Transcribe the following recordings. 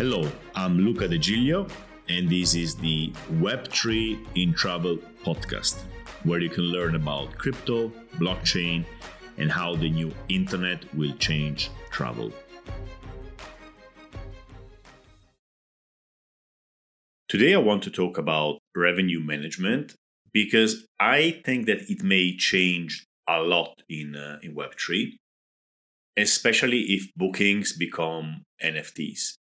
Hello, I'm Luca De Giglio, and this is the Web3 in Travel podcast, where you can learn about crypto, blockchain, and how the new internet will change travel. Today, I want to talk about revenue management because I think that it may change a lot in, uh, in Web3, especially if bookings become NFTs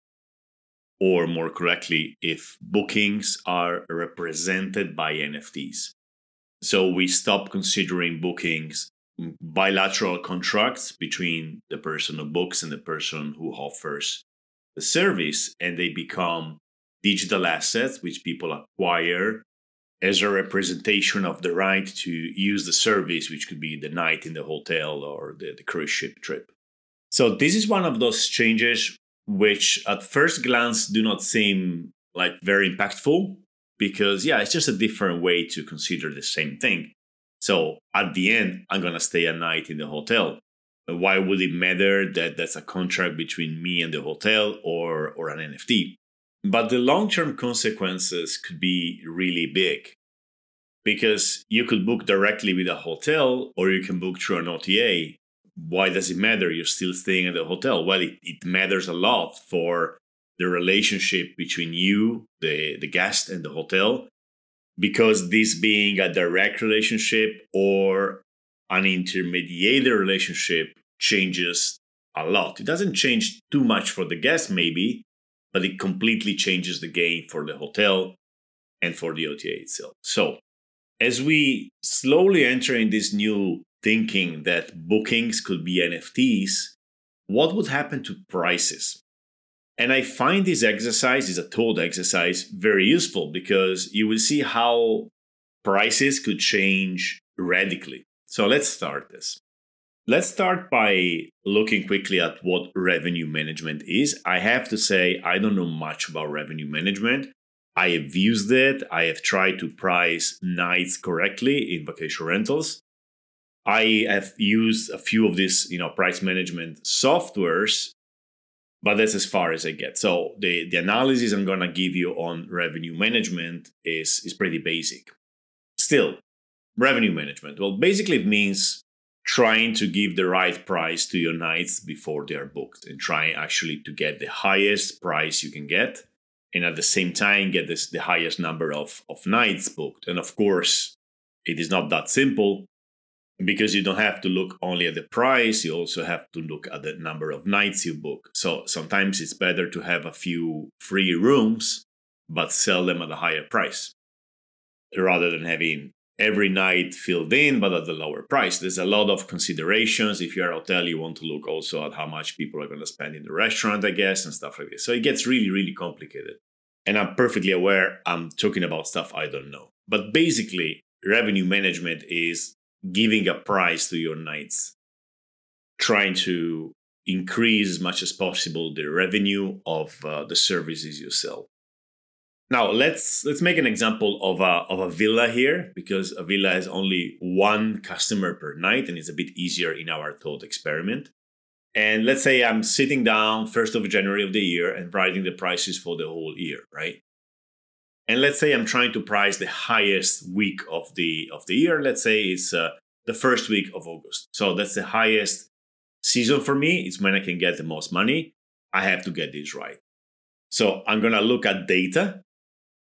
or more correctly, if bookings are represented by NFTs. So we stop considering bookings mm, bilateral contracts between the person who books and the person who offers the service, and they become digital assets which people acquire as a representation of the right to use the service, which could be the night in the hotel or the, the cruise ship trip. So, this is one of those changes which at first glance do not seem like very impactful because yeah it's just a different way to consider the same thing. So at the end i'm gonna stay a night in the hotel. Why would it matter that that's a contract between me and the hotel or or an nft but the long-term consequences could be really big because you could book directly with a hotel or you can book through an ota why does it matter? You're still staying at the hotel. Well, it, it matters a lot for the relationship between you, the, the guest, and the hotel, because this being a direct relationship or an intermediated relationship changes a lot. It doesn't change too much for the guest, maybe, but it completely changes the game for the hotel and for the OTA itself. So, as we slowly enter in this new thinking that bookings could be NFTs, what would happen to prices? And I find this exercise, is a told exercise, very useful because you will see how prices could change radically. So let's start this. Let's start by looking quickly at what revenue management is. I have to say, I don't know much about revenue management. I have used it, I have tried to price nights correctly in vacation rentals. I have used a few of these, you know, price management softwares, but that's as far as I get. So the, the analysis I'm gonna give you on revenue management is, is pretty basic. Still, revenue management. Well, basically it means trying to give the right price to your nights before they are booked and trying actually to get the highest price you can get and at the same time get this the highest number of, of nights booked. And of course, it is not that simple because you don't have to look only at the price, you also have to look at the number of nights you book. So sometimes it's better to have a few free rooms, but sell them at a higher price rather than having every night filled in but at the lower price. There's a lot of considerations. If you're a hotel, you want to look also at how much people are going to spend in the restaurant, I guess, and stuff like this. So it gets really, really complicated. And I'm perfectly aware I'm talking about stuff I don't know. But basically, revenue management is giving a price to your nights, trying to increase as much as possible the revenue of uh, the services you sell. Now let's let's make an example of a of a villa here because a villa has only one customer per night and it's a bit easier in our thought experiment. And let's say I'm sitting down first of January of the year and writing the prices for the whole year, right? And let's say i'm trying to price the highest week of the of the year. Let's say it's uh, the first week of august. So that's the highest season for me. It's when i can get the most money. I have to get this right. So i'm going to look at data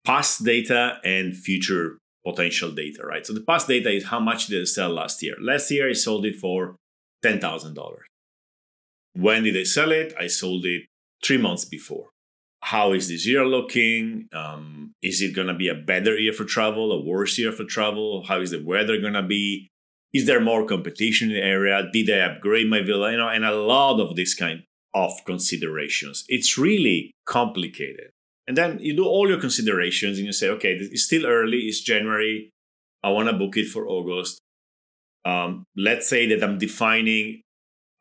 past data and future potential data right? So the past data is how much did i sell last year? Last year i sold it for $10000 when did i sell it? I sold it three months before how is this year looking? Um, is it going to be a better year for travel, a worse year for travel? How is the weather going to be? Is there more competition in the area? Did I upgrade my villa? You know, and a lot of this kind of considerations. It's really complicated. And then you do all your considerations and you say, okay, it's still early, it's January. I want to book it for August. Um, let's say that I'm defining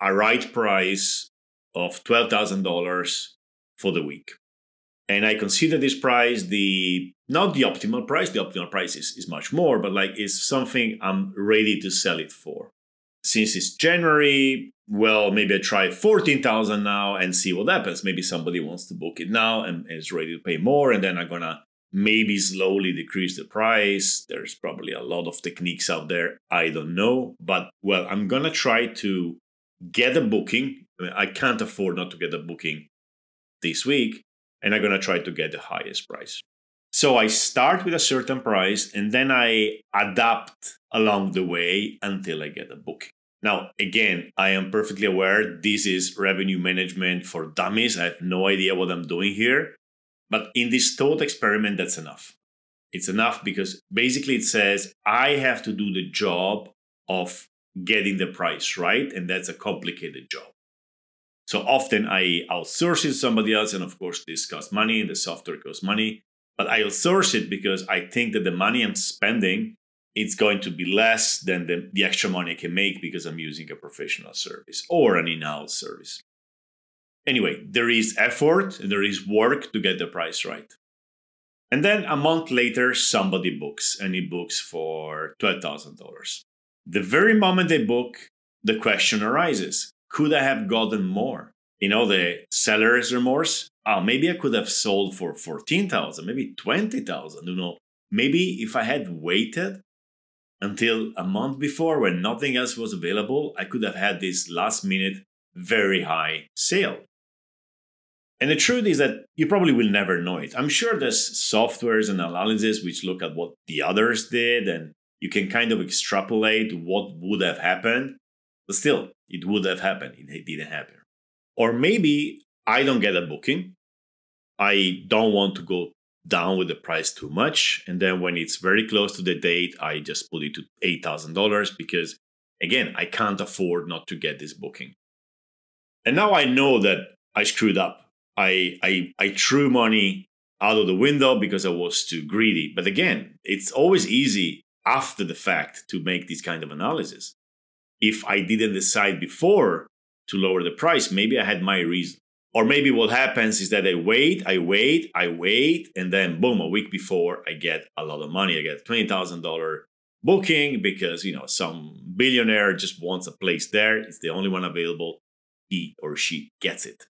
a right price of $12,000 for the week and I consider this price the not the optimal price. The optimal price is, is much more, but like it's something I'm ready to sell it for. Since it's January, well, maybe I try 14,000 now and see what happens. Maybe somebody wants to book it now and is ready to pay more. And then I'm to maybe slowly decrease the price. There's probably a lot of techniques out there. I don't know. But well, I'm to try to get a booking. I, mean, I can't afford not to get a booking this week. And I'm going to try to get the highest price. So I start with a certain price and then I adapt along the way until I get a booking. Now, again, I am perfectly aware this is revenue management for dummies. I have no idea what I'm doing here. But in this thought experiment, that's enough. It's enough because basically it says I have to do the job of getting the price right. And that's a complicated job. So often I outsource it to somebody else. And of course, this costs money the software costs money. But I outsource it because I think that the money I'm spending it's going to be less than the, the extra money I can make because I'm using a professional service or an in-house service. Anyway, there is effort and there is work to get the price right. And then a month later, somebody books and he books for $12,000. The very moment they book, the question arises could I have gotten more? You know, the seller's remorse. Oh, maybe I could have sold for 14,000, maybe 20,000. You know, maybe if I had waited until a month before when nothing else was available, I could have had this last minute, very high sale. And the truth is that you probably will never know it. I'm sure there's softwares and analysis which look at what the others did and you can kind of extrapolate what would have happened, but still, it would have happened. It didn't happen. Or maybe I don't get a booking. I don't want to go down with the price too much. And then when it's very close to the date, I just put it to $8,000 because, again, I can't afford not to get this booking. And now I know that I screwed up. I, I, I threw money out of the window because I was too greedy. But again, it's always easy after the fact to make this kind of analysis. If I didn't decide before to lower the price, maybe I had my reason. Or maybe what happens is that I wait, I wait, I wait, and then boom, a week before I get a lot of money. I get $20,000 booking because, you know, some billionaire just wants a place there. It's the only one available. He or she gets it.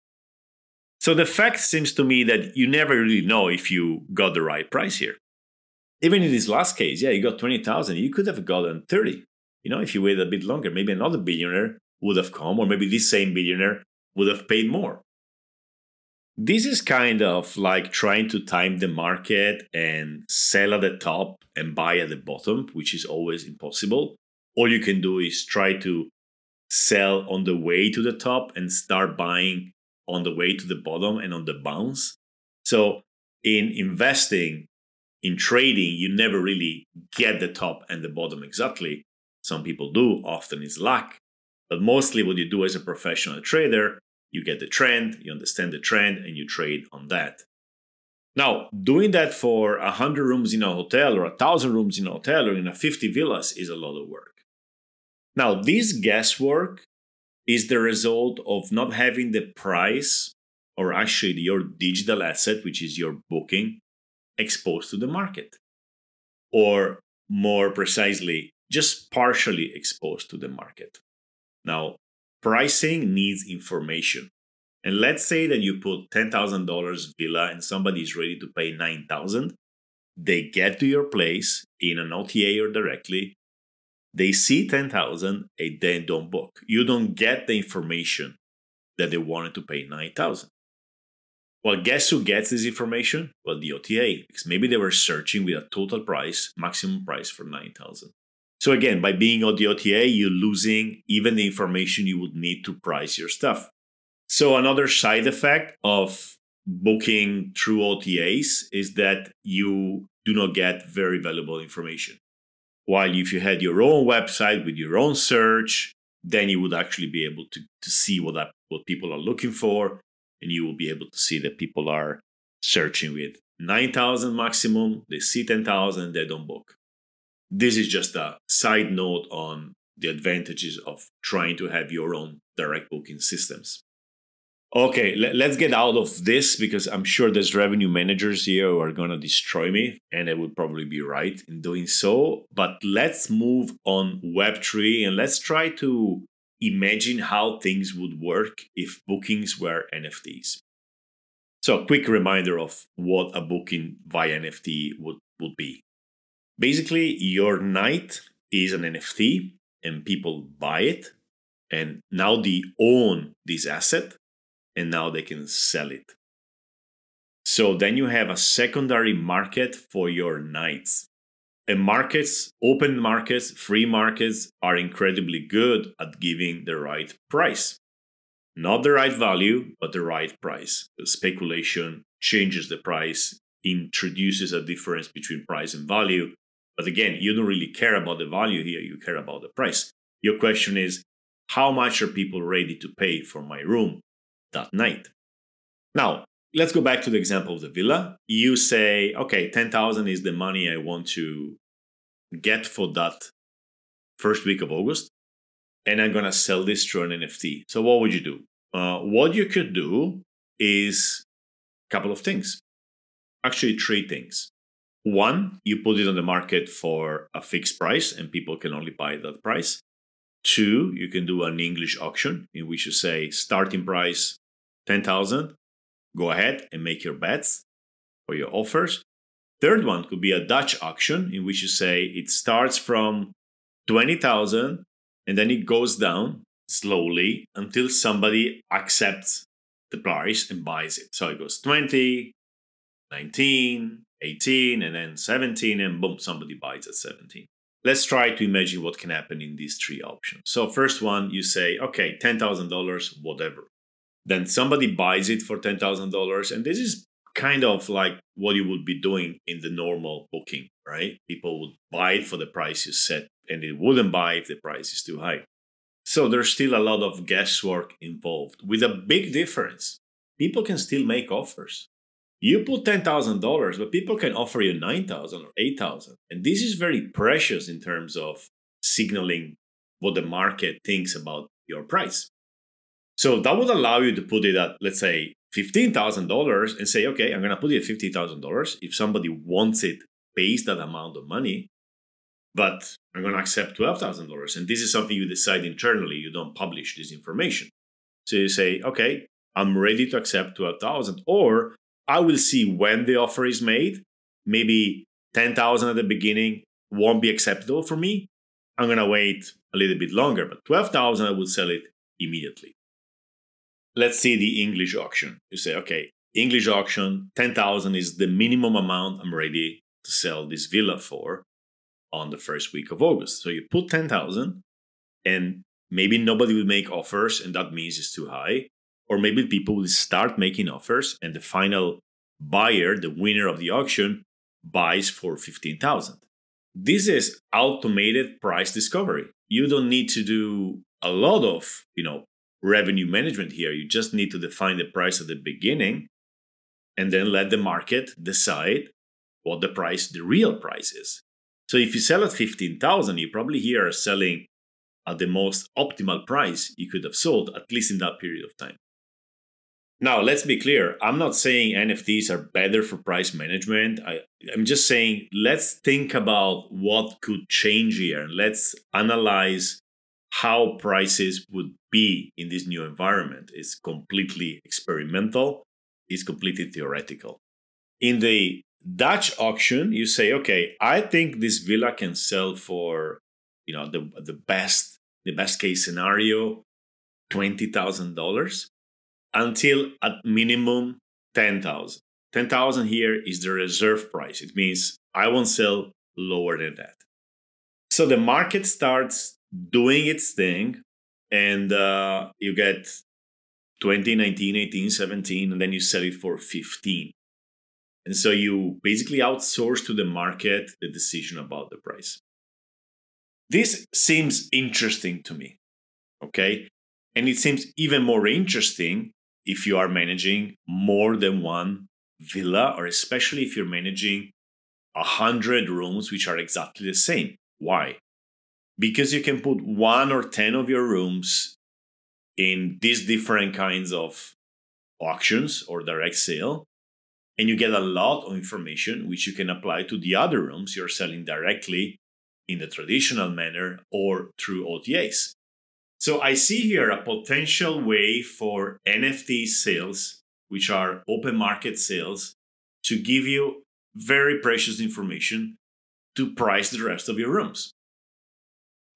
So the fact seems to me that you never really know if you got the right price here. Even in this last case, yeah, you got 20,000, you could have gotten 30. You know, if you waited a bit longer, maybe another billionaire would have come, or maybe this same billionaire would have paid more. This is kind of like trying to time the market and sell at the top and buy at the bottom, which is always impossible. All you can do is try to sell on the way to the top and start buying on the way to the bottom and on the bounce. So, in investing, in trading, you never really get the top and the bottom exactly. Some people do, often it's luck. But mostly, what you do as a professional trader you get the trend, you understand the trend, and you trade on that. Now, doing that for 100 rooms in a hotel or 1,000 rooms in a hotel or in a 50 villas is a lot of work. Now, this guesswork is the result of not having the price or actually your digital asset, which is your booking, exposed to the market. Or more precisely, just partially exposed to the market. Now, pricing needs information. And let's say that you put $10,000 villa and somebody is ready to pay 9,000. They get to your place in an OTA or directly. They see 10,000 and then don't book. You don't get the information that they wanted to pay 9,000. Well, guess who gets this information? Well, the OTA, because maybe they were searching with a total price, maximum price for 9,000. So again, by being on the OTA, you're losing even the information you would need to price your stuff. So another side effect of booking through OTAs is that you do not get very valuable information. While if you had your own website with your own search, then you would actually be able to, to see what, that, what people are looking for. And you will be able to see that people are searching with 9,000 maximum, they see 10,000, they don't book. This is just a side note on the advantages of trying to have your own direct booking systems. Okay, let's get out of this because I'm sure there's revenue managers here who are going to destroy me, and I would probably be right in doing so. But let's move on Web3 and let's try to imagine how things would work if bookings were NFTs. So, a quick reminder of what a booking via NFT would, would be. Basically, your night is an NFT and people buy it, and now they own this asset and now they can sell it. So then you have a secondary market for your nights. And markets, open markets, free markets are incredibly good at giving the right price. Not the right value, but the right price. The speculation changes the price, introduces a difference between price and value. But again, you don't really care about the value here, you care about the price. Your question is how much are people ready to pay for my room that night? Now, let's go back to the example of the villa. You say, okay, 10,000 is the money I want to get for that first week of August, and I'm going to sell this through an NFT. So, what would you do? Uh, what you could do is a couple of things. Actually, three things. One, you put it on the market for a fixed price and people can only buy that price. Two, you can do an English auction in which you say starting price 10,000. Go ahead and make your bets or your offers. Third one could be a Dutch auction in which you say it starts from 20,000 and then it goes down slowly until somebody accepts the price and buys it. So it goes 20, 19, 18, and then 17, and boom, somebody buys at 17. Let's try to imagine what can happen in these three options. So, first one, you say, okay, $10,000, whatever. Then somebody buys it for $10,000, and this is kind of like what you would be doing in the normal booking, right? People would buy it for the price you set, and they wouldn't buy if the price is too high. So there's still a lot of guesswork involved with a big difference. People can still make offers. You put $10,000, but people can offer you 9,000 or 8,000. And this is very precious in terms of signaling what the market thinks about your price. So that would allow you to put it at, let's say, $15,000 and say, okay, I'm going to put it at $50,000. If somebody wants it, pays that amount of money, but I'm going to accept $12,000. And this is something you decide internally. You don't publish this information. So you say, okay, I'm ready to accept 12,000 or I will see when the offer is made. Maybe 10,000 at the beginning won't be acceptable for me. I'm going to wait a little bit longer, but 12,000 I will sell it immediately. Let's see the English auction. You say, okay, English auction, 10,000 is the minimum amount I'm ready to sell this villa for on the first week of August. So you put 10,000 and maybe nobody will make offers and that means it's too high or maybe people will start making offers and the final buyer, the winner of the auction, buys for 15,000. This is automated price discovery. You don't need to do a lot of, you know, revenue management here. You just need to define the price at the beginning and then let the market decide what the price, the real price is. So if you sell at 15,000, you probably here are selling at the most optimal price you could have sold, at least in that period of time. Now, let's be clear. I'm not saying NFTs are better for price management. I, am just saying let's think about what could change here let's analyze how prices would be in this new environment. It's completely experimental, it's completely theoretical. In the Dutch auction, you say, okay, I think this villa can sell for, you know, the, the best, the best case scenario, $20,000 until at minimum 10,000. 10,000 here is the reserve price. It means I won't sell lower than that. So the market starts doing its thing and uh, you get 20, 19, 18, 17, and then you sell it for 15. And so you basically outsource to the market the decision about the price. This seems interesting to me. Okay. And it seems even more interesting if you are managing more than one villa, or especially if you're managing a hundred rooms which are exactly the same. Why? Because you can put one or ten of your rooms in these different kinds of auctions or direct sale, and you get a lot of information which you can apply to the other rooms you're selling directly in the traditional manner or through OTAs. So I see here a potential way for NFT sales, which are open market sales, to give you very precious information to price the rest of your rooms.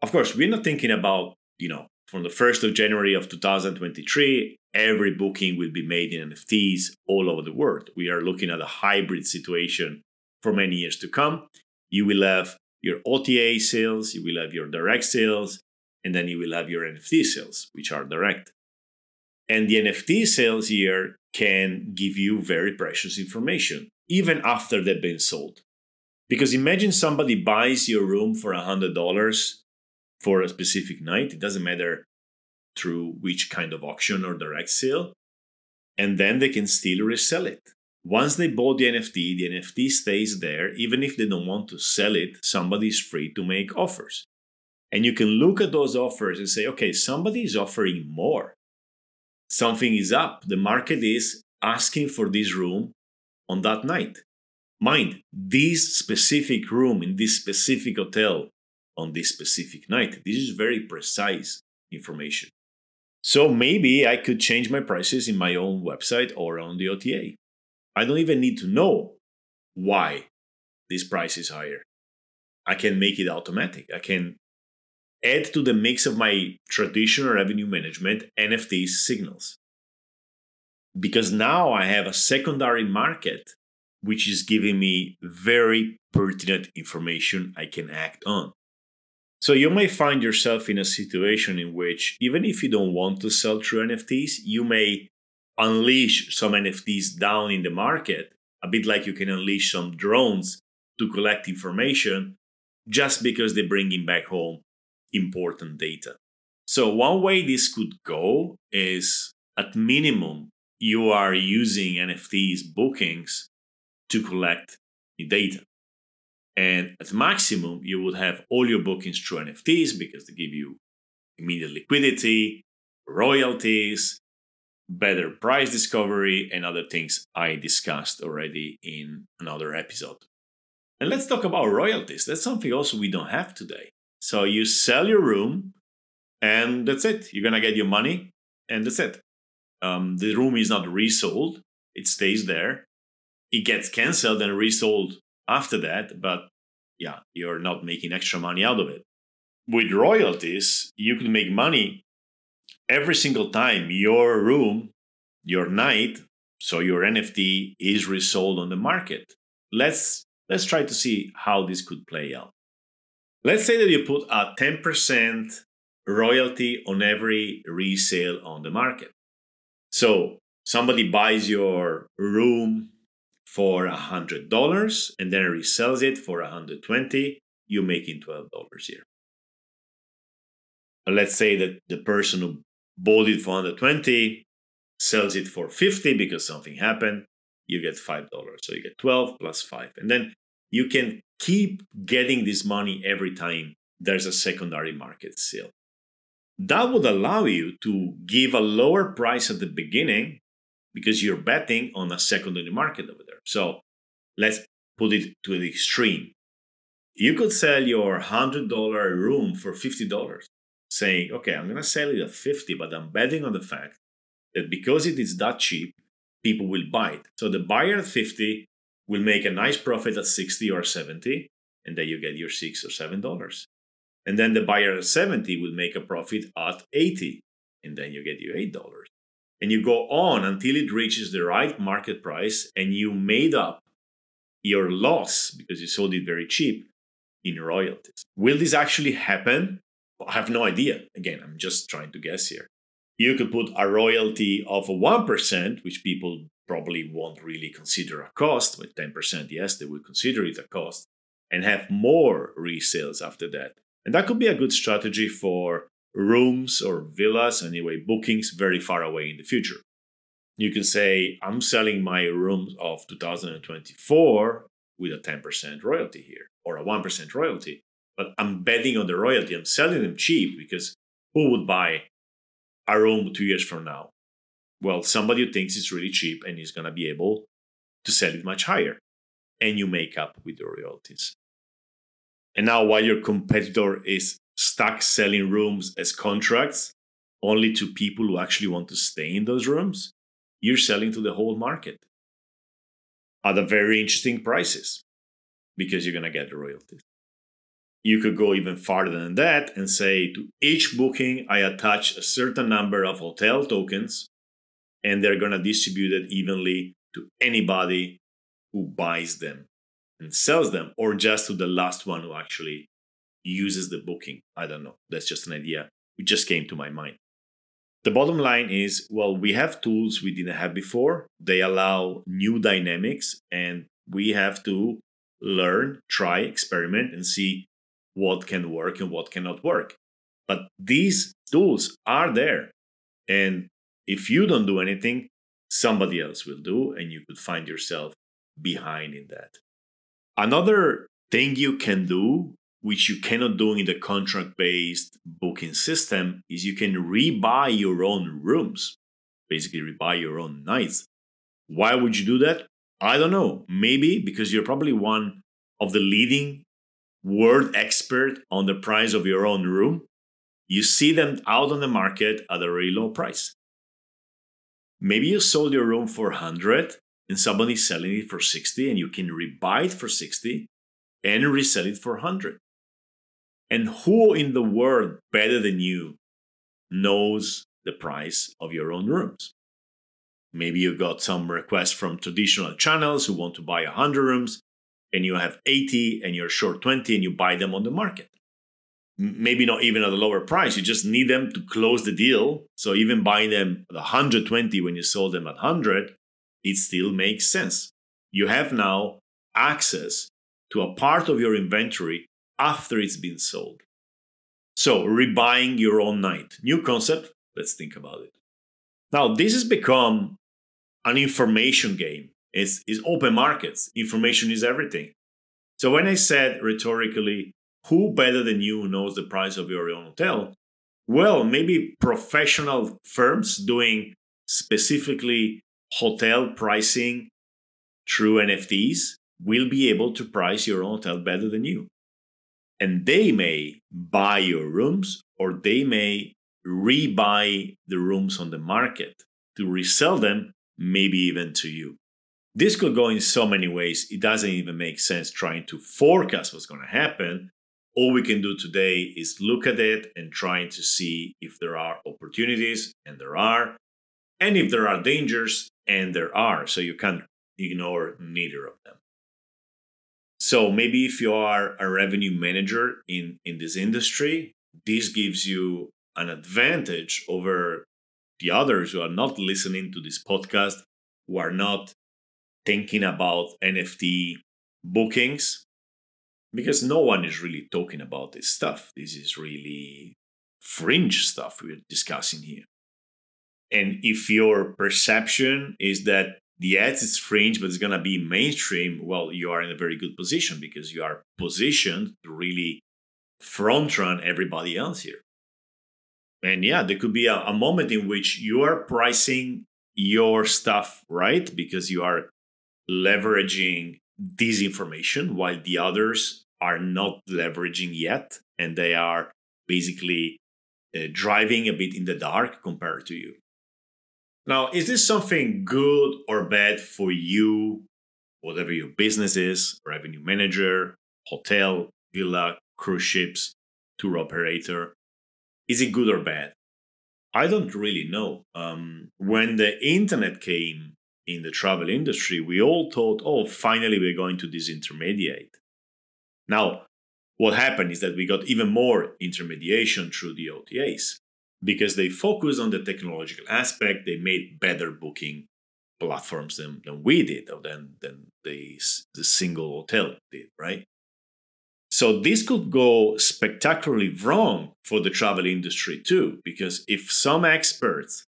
Of course, we're not thinking about, you know, from the 1st of January of 2023, every booking will be made in NFTs all over the world. We are looking at a hybrid situation for many years to come. You will have your OTA sales, you will have your direct sales, and then you will have your NFT sales, which are direct. And the NFT sales here can give you very precious information, even after they've been sold. Because imagine somebody buys your room for $100 for a specific night. It doesn't matter through which kind of auction or direct sale. And then they can still resell it. Once they bought the NFT, the NFT stays there. Even if they don't want to sell it, somebody is free to make offers. And you can look at those offers and say, okay, somebody is offering more. Something is up. The market is asking for this room on that night. Mind, this specific room in this specific hotel on this specific night. This is very precise information. So maybe I could change my prices in my own website or on the OTA. I don't even need to know why this price is higher. I can make it automatic. I can add to the mix of my traditional revenue management NFTs signals. Because now I have a secondary market which is giving me very pertinent information I can act on. So you may find yourself in a situation in which, even if you don't want to sell through NFTs, you may unleash some NFTs down in the market, a bit like you can unleash some drones to collect information just because they're bringing back home important data. So, one way this could go is at minimum, you are using NFTs bookings to collect the data. And at maximum, you would have all your bookings through NFTs because they give you immediate liquidity, royalties, better price discovery, and other things I discussed already in another episode. And let's talk about royalties. That's something also we don't have today. So you sell your room, and that's it. You're gonna get your money, and that's it. Um, the room is not resold; it stays there. It gets canceled and resold after that, but yeah, you're not making extra money out of it. With royalties, you can make money every single time your room, your night, so your NFT is resold on the market. Let's let's try to see how this could play out. Let's say that you put a 10% royalty on every resale on the market. So somebody buys your room for a hundred dollars and then resells it for a hundred twenty, you're making twelve dollars here. Let's say that the person who bought it for 120 sells it for 50 because something happened, you get $5. So you get 12 plus 5. And then you can keep getting this money every time there's a secondary market sale. That would allow you to give a lower price at the beginning because you're betting on a secondary market over there. So let's put it to the extreme. You could sell your $100 room for $50, saying, okay, I'm going to sell it at 50, but I'm betting on the fact that because it is that cheap, people will buy it. So the buyer at 50 will make a nice profit at 60 or 70, and then you get your six or seven dollars. And then the buyer at 70 will make a profit at 80, and then you get your eight dollars. And you go on until it reaches the right market price and you made up your loss because you sold it very cheap in royalties. Will this actually happen? I have no idea. Again, I'm just trying to guess here. You could put a royalty of 1%, which people probably won't really consider a cost, but 10%, yes, they will consider it a cost, and have more resales after that. And that could be a good strategy for rooms or villas, anyway, bookings very far away in the future. You can say, I'm selling my rooms of 2024 with a 10% royalty here or a 1% royalty, but I'm betting on the royalty. I'm selling them cheap because who would buy a room two years from now? Well, somebody who thinks it's really cheap and is going to be able to sell it much higher. And you make up with the royalties. And now, while your competitor is stuck selling rooms as contracts, only to people who actually want to stay in those rooms, you're selling to the whole market at a very interesting prices because you're going to get the royalties. You could go even farther than that and say to each booking, I attach a certain number of hotel tokens and they're going to distribute it evenly to anybody who buys them and sells them, or just to the last one who actually uses the booking. I don't know. That's just an idea. It just came to my mind. The bottom line is well, we have tools we didn't have before. They allow new dynamics, and we have to learn, try, experiment, and see what can work and what cannot work. But these tools are there. And if you don't do anything, somebody else will do, and you could find yourself behind in that. Another thing you can do, which you cannot do in the contract based booking system, is you can rebuy your own rooms, basically, rebuy your own nights. Why would you do that? I don't know. Maybe because you're probably one of the leading world expert on the price of your own room. You see them out on the market at a very low price. Maybe you sold your room for 100 and somebody's selling it for 60 and you can rebuy it for 60 and resell it for 100. And who in the world better than you knows the price of your own rooms? Maybe you got some requests from traditional channels who want to buy 100 rooms and you have 80 and you're short 20 and you buy them on the market maybe not even at a lower price. You just need them to close the deal. So even buying them at 120 when you sold them at 100, it still makes sense. You have now access to a part of your inventory after it's been sold. So rebuying your own night. New concept. Let's think about it. Now, this has become an information game. It's, it's open markets. Information is everything. So when I said rhetorically, who better than you knows the price of your own hotel? Well, maybe professional firms doing specifically hotel pricing through NFTs will be able to price your own hotel better than you. And they may buy your rooms or they may rebuy the rooms on the market to resell them, maybe even to you. This could go in so many ways, it doesn't even make sense trying to forecast what's going to happen all we can do today is look at it and trying to see if there are opportunities, and there are, and if there are dangers, and there are. So you can't ignore neither of them. So maybe if you are a revenue manager in, in this industry, this gives you an advantage over the others who are not listening to this podcast, who are not thinking about NFT bookings because no one is really talking about this stuff. This is really fringe stuff we're discussing here. And if your perception is that the ads is fringe, but it's going to be mainstream, well, you are in a very good position because you are positioned to really front run everybody else here. And yeah, there could be a, a moment in which you are pricing your stuff right because you are leveraging this information while the others are not leveraging yet and they are basically uh, driving a bit in the dark compared to you. Now, is this something good or bad for you, whatever your business is, revenue manager, hotel, villa, cruise ships, tour operator? Is it good or bad? I don't really know. Um, when the internet came in the travel industry, we all thought, oh, finally we're going to disintermediate. Now, what happened is that we got even more intermediation through the OTAs because they focused on the technological aspect. They made better booking platforms than, than we did, or than, than the, the single hotel did, right? So this could go spectacularly wrong for the travel industry too, because if some experts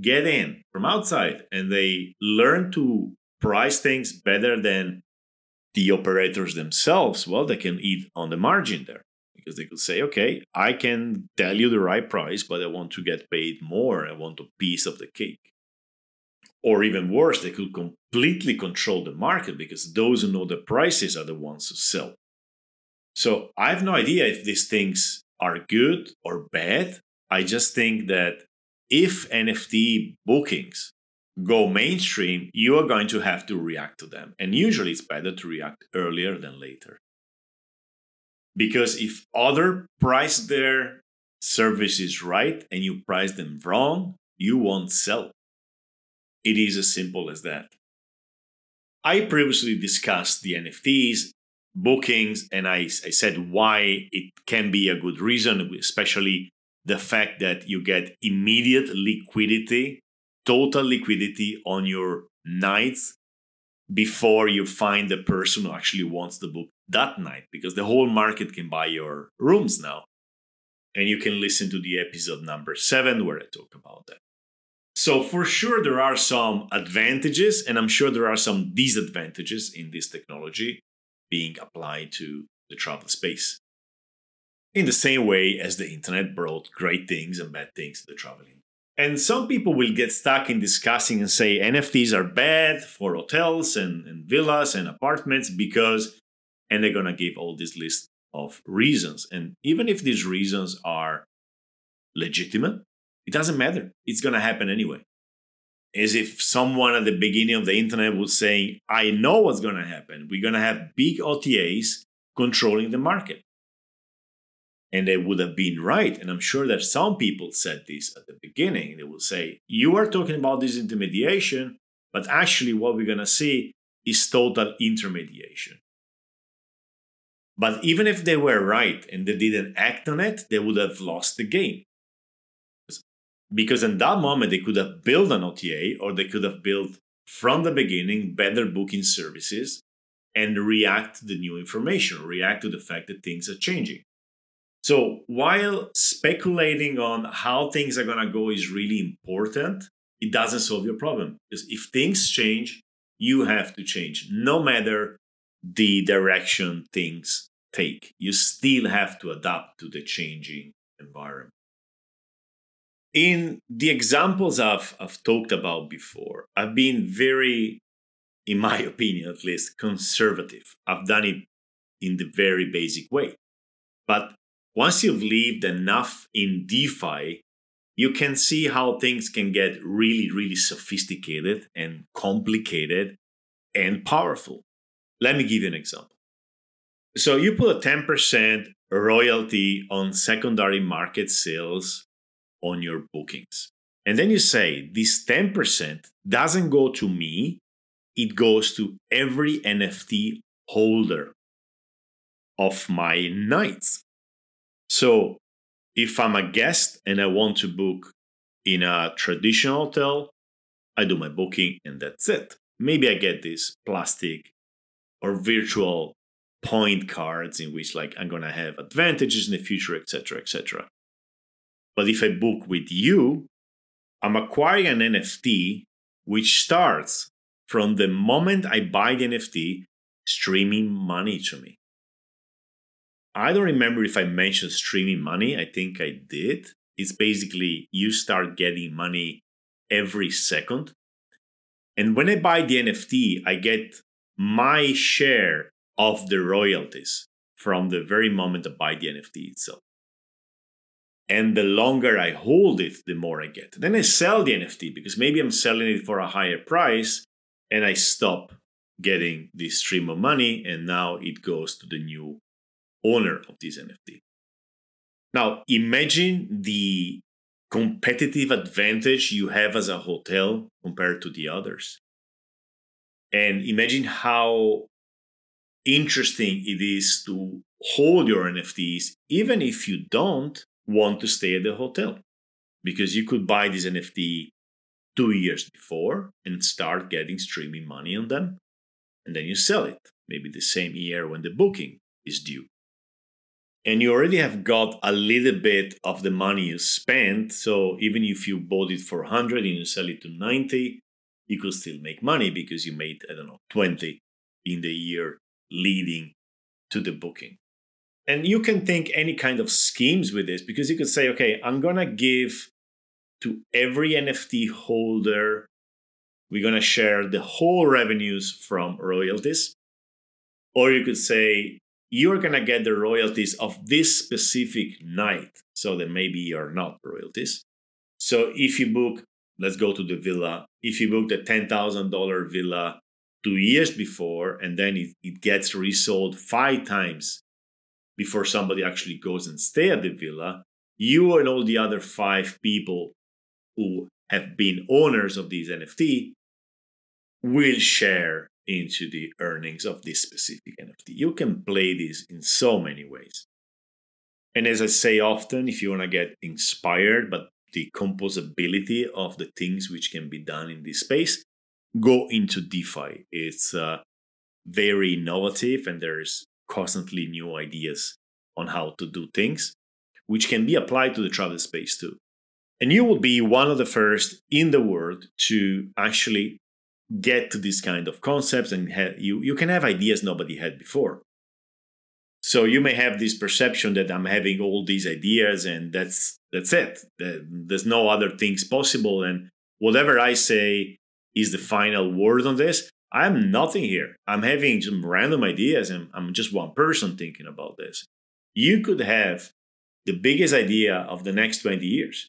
get in from outside and they learn to price things better than the operators themselves, well, they can eat on the margin there because they could say, okay, I can tell you the right price, but I want to get paid more. I want a piece of the cake. Or even worse, they could completely control the market because those who know the prices are the ones who sell. So I have no idea if these things are good or bad. I just think that if NFT bookings go mainstream, you are going to have to react to them. And usually it's better to react earlier than later. Because if other price their services right and you price them wrong, you won't sell. It is as simple as that. I previously discussed the NFTs, bookings, and I, I said why it can be a good reason, especially the fact that you get immediate liquidity, total liquidity on your nights before you find the person who actually wants the book that night, because the whole market can buy your rooms now. And you can listen to the episode number seven where I talk about that. So, for sure, there are some advantages, and I'm sure there are some disadvantages in this technology being applied to the travel space. In the same way as the internet brought great things and bad things to the traveling. And some people will get stuck in discussing and say NFTs are bad for hotels and, and villas and apartments because, and they're going to give all this list of reasons. And even if these reasons are legitimate, it doesn't matter. It's going to happen anyway. As if someone at the beginning of the internet was saying, I know what's going to happen. We're going to have big OTAs controlling the market. And they would have been right. And I'm sure that some people said this at the beginning. They will say, You are talking about disintermediation, but actually, what we're going to see is total intermediation. But even if they were right and they didn't act on it, they would have lost the game because in that moment they could have built an OTA or they could have built from the beginning better booking services and react to the new information, react to the fact that things are changing. So while speculating on how things are going to go is really important, it doesn't solve your problem. Because if things change, you have to change, no matter the direction things take. You still have to adapt to the changing environment in the examples I've, I've talked about before, I've been very, in my opinion at least, conservative. I've done it in the very basic way. But once you've lived enough in DeFi, you can see how things can get really, really sophisticated and complicated and powerful. Let me give you an example. So you put a 10% royalty on secondary market sales on your bookings. And then you say this 10% doesn't go to me, it goes to every NFT holder of my nights. So if I'm a guest and I want to book in a traditional hotel, I do my booking and that's it. Maybe I get this plastic or virtual point cards in which like I'm gonna have advantages in the future, etc., etc. But if I book with you, I'm acquiring an NFT which starts from the moment I buy the NFT streaming money to me. I don't remember if I mentioned streaming money. I think I did. It's basically you start getting money every second. And when I buy the NFT, I get my share of the royalties from the very moment I buy the NFT itself. And the longer I hold it, the more I get. Then I sell the NFT because maybe I'm selling it for a higher price and I stop getting this stream of money and now it goes to the new owner of this NFT. Now, imagine the competitive advantage you have as a hotel compared to the others. And imagine how interesting it is to hold your NFTs, even if you don't want to stay at the hotel because you could buy this NFT two years before and start getting streaming money on them. And then you sell it, maybe the same year when the booking is due. And you already have got a little bit of the money you spent. So even if you bought it for 100 and you sell it to 90, you could still make money because you made, I don't know, 20 in the year leading to the booking and you can think any kind of schemes with this because you could say okay i'm going to give to every nft holder we're going to share the whole revenues from royalties or you could say you're going to get the royalties of this specific night so that maybe you're not royalties So if you book, let's go to the villa. If you booked a $10,000 villa two years before and then it, it gets resold five times before somebody actually goes and stay at the villa, you and all the other five people who have been owners of these NFT will share into the earnings of this specific NFT. You can play this in so many ways. And as I say often, if you want to get inspired but the composability of the things which can be done in this space, go into DeFi. It's uh, very innovative and there's constantly new ideas on how to do things, which can be applied to the travel space too. And you will be one of the first in the world to actually get to this kind of concepts and ha- you, you can have ideas nobody had before. So you may have this perception that I'm having all these ideas and that's that's it. There's no other things possible and whatever I say is the final word on this. I'm nothing here. I'm having some random ideas and I'm just one person thinking about this. You could have the biggest idea of the next 20 years,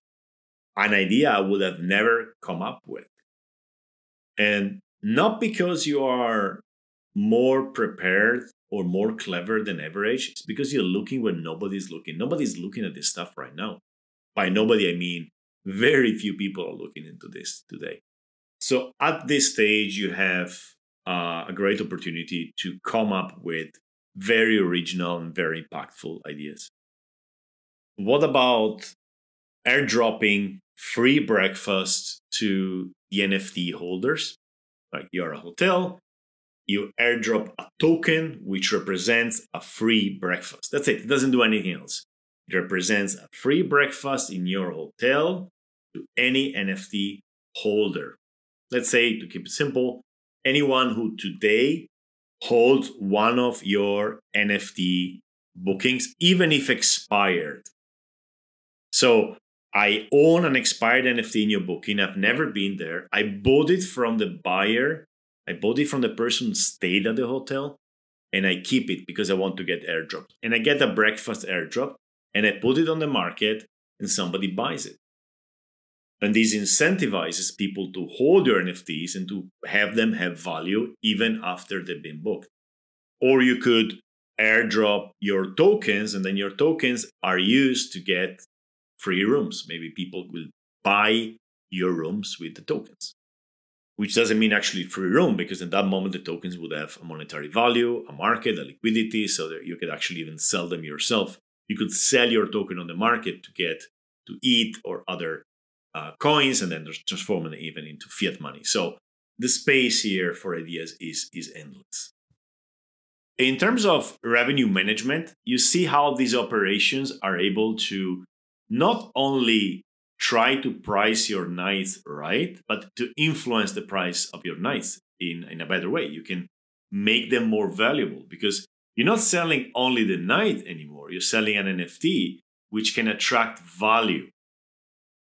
an idea I would have never come up with. And not because you are more prepared or more clever than average, it's because you're looking where nobody's looking. Nobody's looking at this stuff right now. By nobody, I mean very few people are looking into this today. So at this stage, you have uh, a great opportunity to come up with very original and very impactful ideas. What about airdropping free breakfast to the NFT holders? Like you're a hotel, you airdrop a token which represents a free breakfast. That's it, it doesn't do anything else. It represents a free breakfast in your hotel to any NFT holder. Let's say, to keep it simple, anyone who today holds one of your NFT bookings, even if expired. So I own an expired NFT in your booking. I've never been there. I bought it from the buyer. I bought it from the person who stayed at the hotel and I keep it because I want to get airdropped. And I get a breakfast airdrop and I put it on the market and somebody buys it. And this incentivizes people to hold their NFTs and to have them have value even after they've been booked. Or you could airdrop your tokens, and then your tokens are used to get free rooms. Maybe people will buy your rooms with the tokens, which doesn't mean actually free room because in that moment the tokens would have a monetary value, a market, a liquidity, so that you could actually even sell them yourself. You could sell your token on the market to get to ETH or other uh, coins and then transform it even into fiat money. So the space here for ideas is, is endless. In terms of revenue management, you see how these operations are able to not only try to price your nights right, but to influence the price of your nights in, in a better way. You can make them more valuable because you're not selling only the night anymore. You're selling an NFT which can attract value.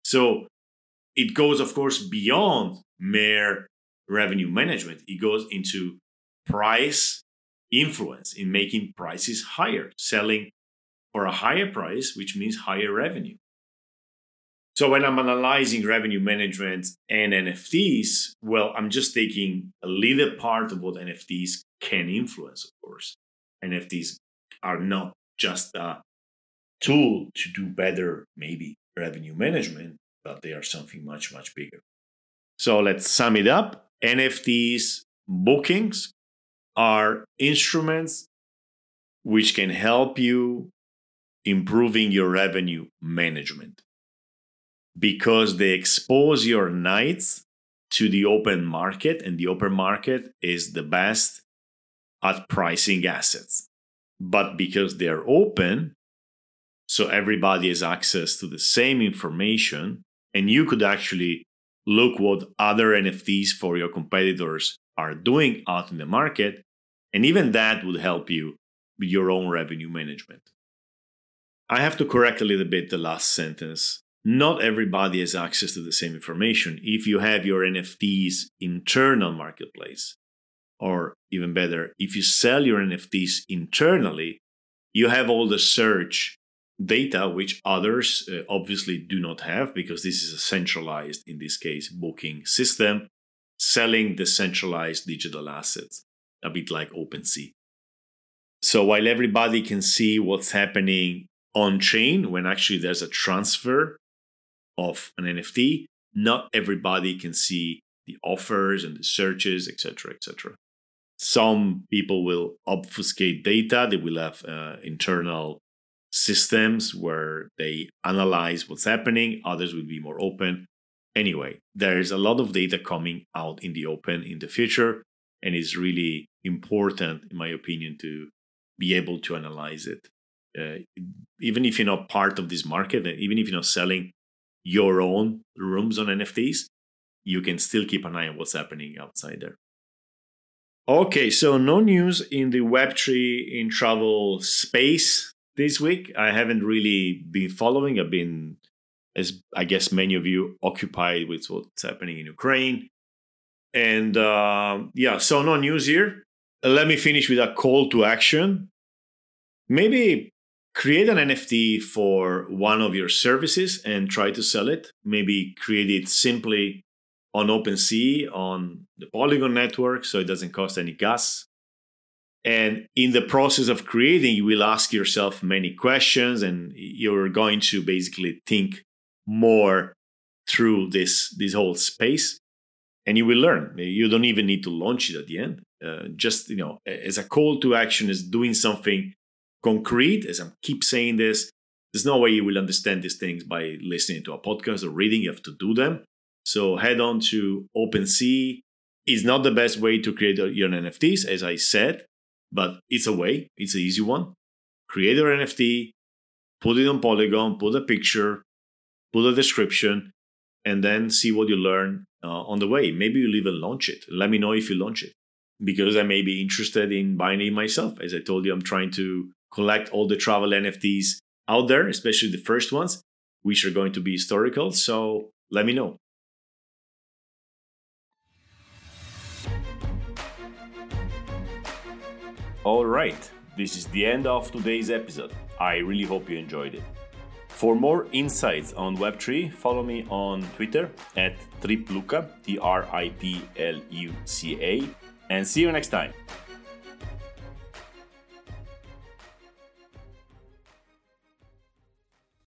So it goes, of course, beyond mere revenue management. It goes into price influence in making prices higher, selling for a higher price, which means higher revenue. So when I'm analyzing revenue management and NFTs, well, I'm just taking a little part of what NFTs can influence, of course. NFTs are not just a tool to do better, maybe revenue management, but they are something much, much bigger. So let's sum it up. NFTs bookings are instruments which can help you improving your revenue management because they expose your nights to the open market and the open market is the best at pricing assets but because they're open so everybody has access to the same information and you could actually look what other NFTs for your competitors are doing out in the market. And even that would help you with your own revenue management. I have to correct a little bit the last sentence. Not everybody has access to the same information. If you have your NFTs internal marketplace, or even better, if you sell your NFTs internally, you have all the search data which others uh, obviously do not have because this is a centralized, in this case, booking system selling decentralized digital assets, a bit like OpenSea. So while everybody can see what's happening on chain when actually there's a transfer of an NFT, not everybody can see the offers and the searches, etc., etc. Some people will obfuscate data. They will have uh, internal systems where they analyze what's happening. Others will be more open. Anyway, there is a lot of data coming out in the open in the future, and it's really important, in my opinion, to be able to analyze it. Uh, even if you're not part of this market, even if you're not selling your own rooms on NFTs, you can still keep an eye on what's happening outside there. Okay, so no news in the Web3 in travel space this week. I haven't really been following. I've been, as I guess many of you, occupied with what's happening in Ukraine. And uh, yeah, so no news here. Let me finish with a call to action. Maybe create an NFT for one of your services and try to sell it. Maybe create it simply on OpenSea on the Polygon network so it doesn't cost any gas. And in the process of creating, you will ask yourself many questions and you're going to basically think more through this, this whole space and you will learn. You don't even need to launch it at the end. Uh, just, you know, as a call to action is doing something concrete, as I keep saying this, there's no way you will understand these things by listening to a podcast or reading. You have to do them. So head on to OpenSea. It's not the best way to create your NFTs, as I said, but it's a way. It's an easy one. Create your NFT, put it on Polygon, put a picture, put a description, and then see what you learn uh, on the way. Maybe you'll even launch it. Let me know if you launch it because I may be interested in buying it myself. As I told you, I'm trying to collect all the travel NFTs out there, especially the first ones, which are going to be historical. So let me know. All right, this is the end of today's episode. I really hope you enjoyed it. For more insights on Web3, follow me on Twitter at Tripluca, T R I P L U C A, and see you next time.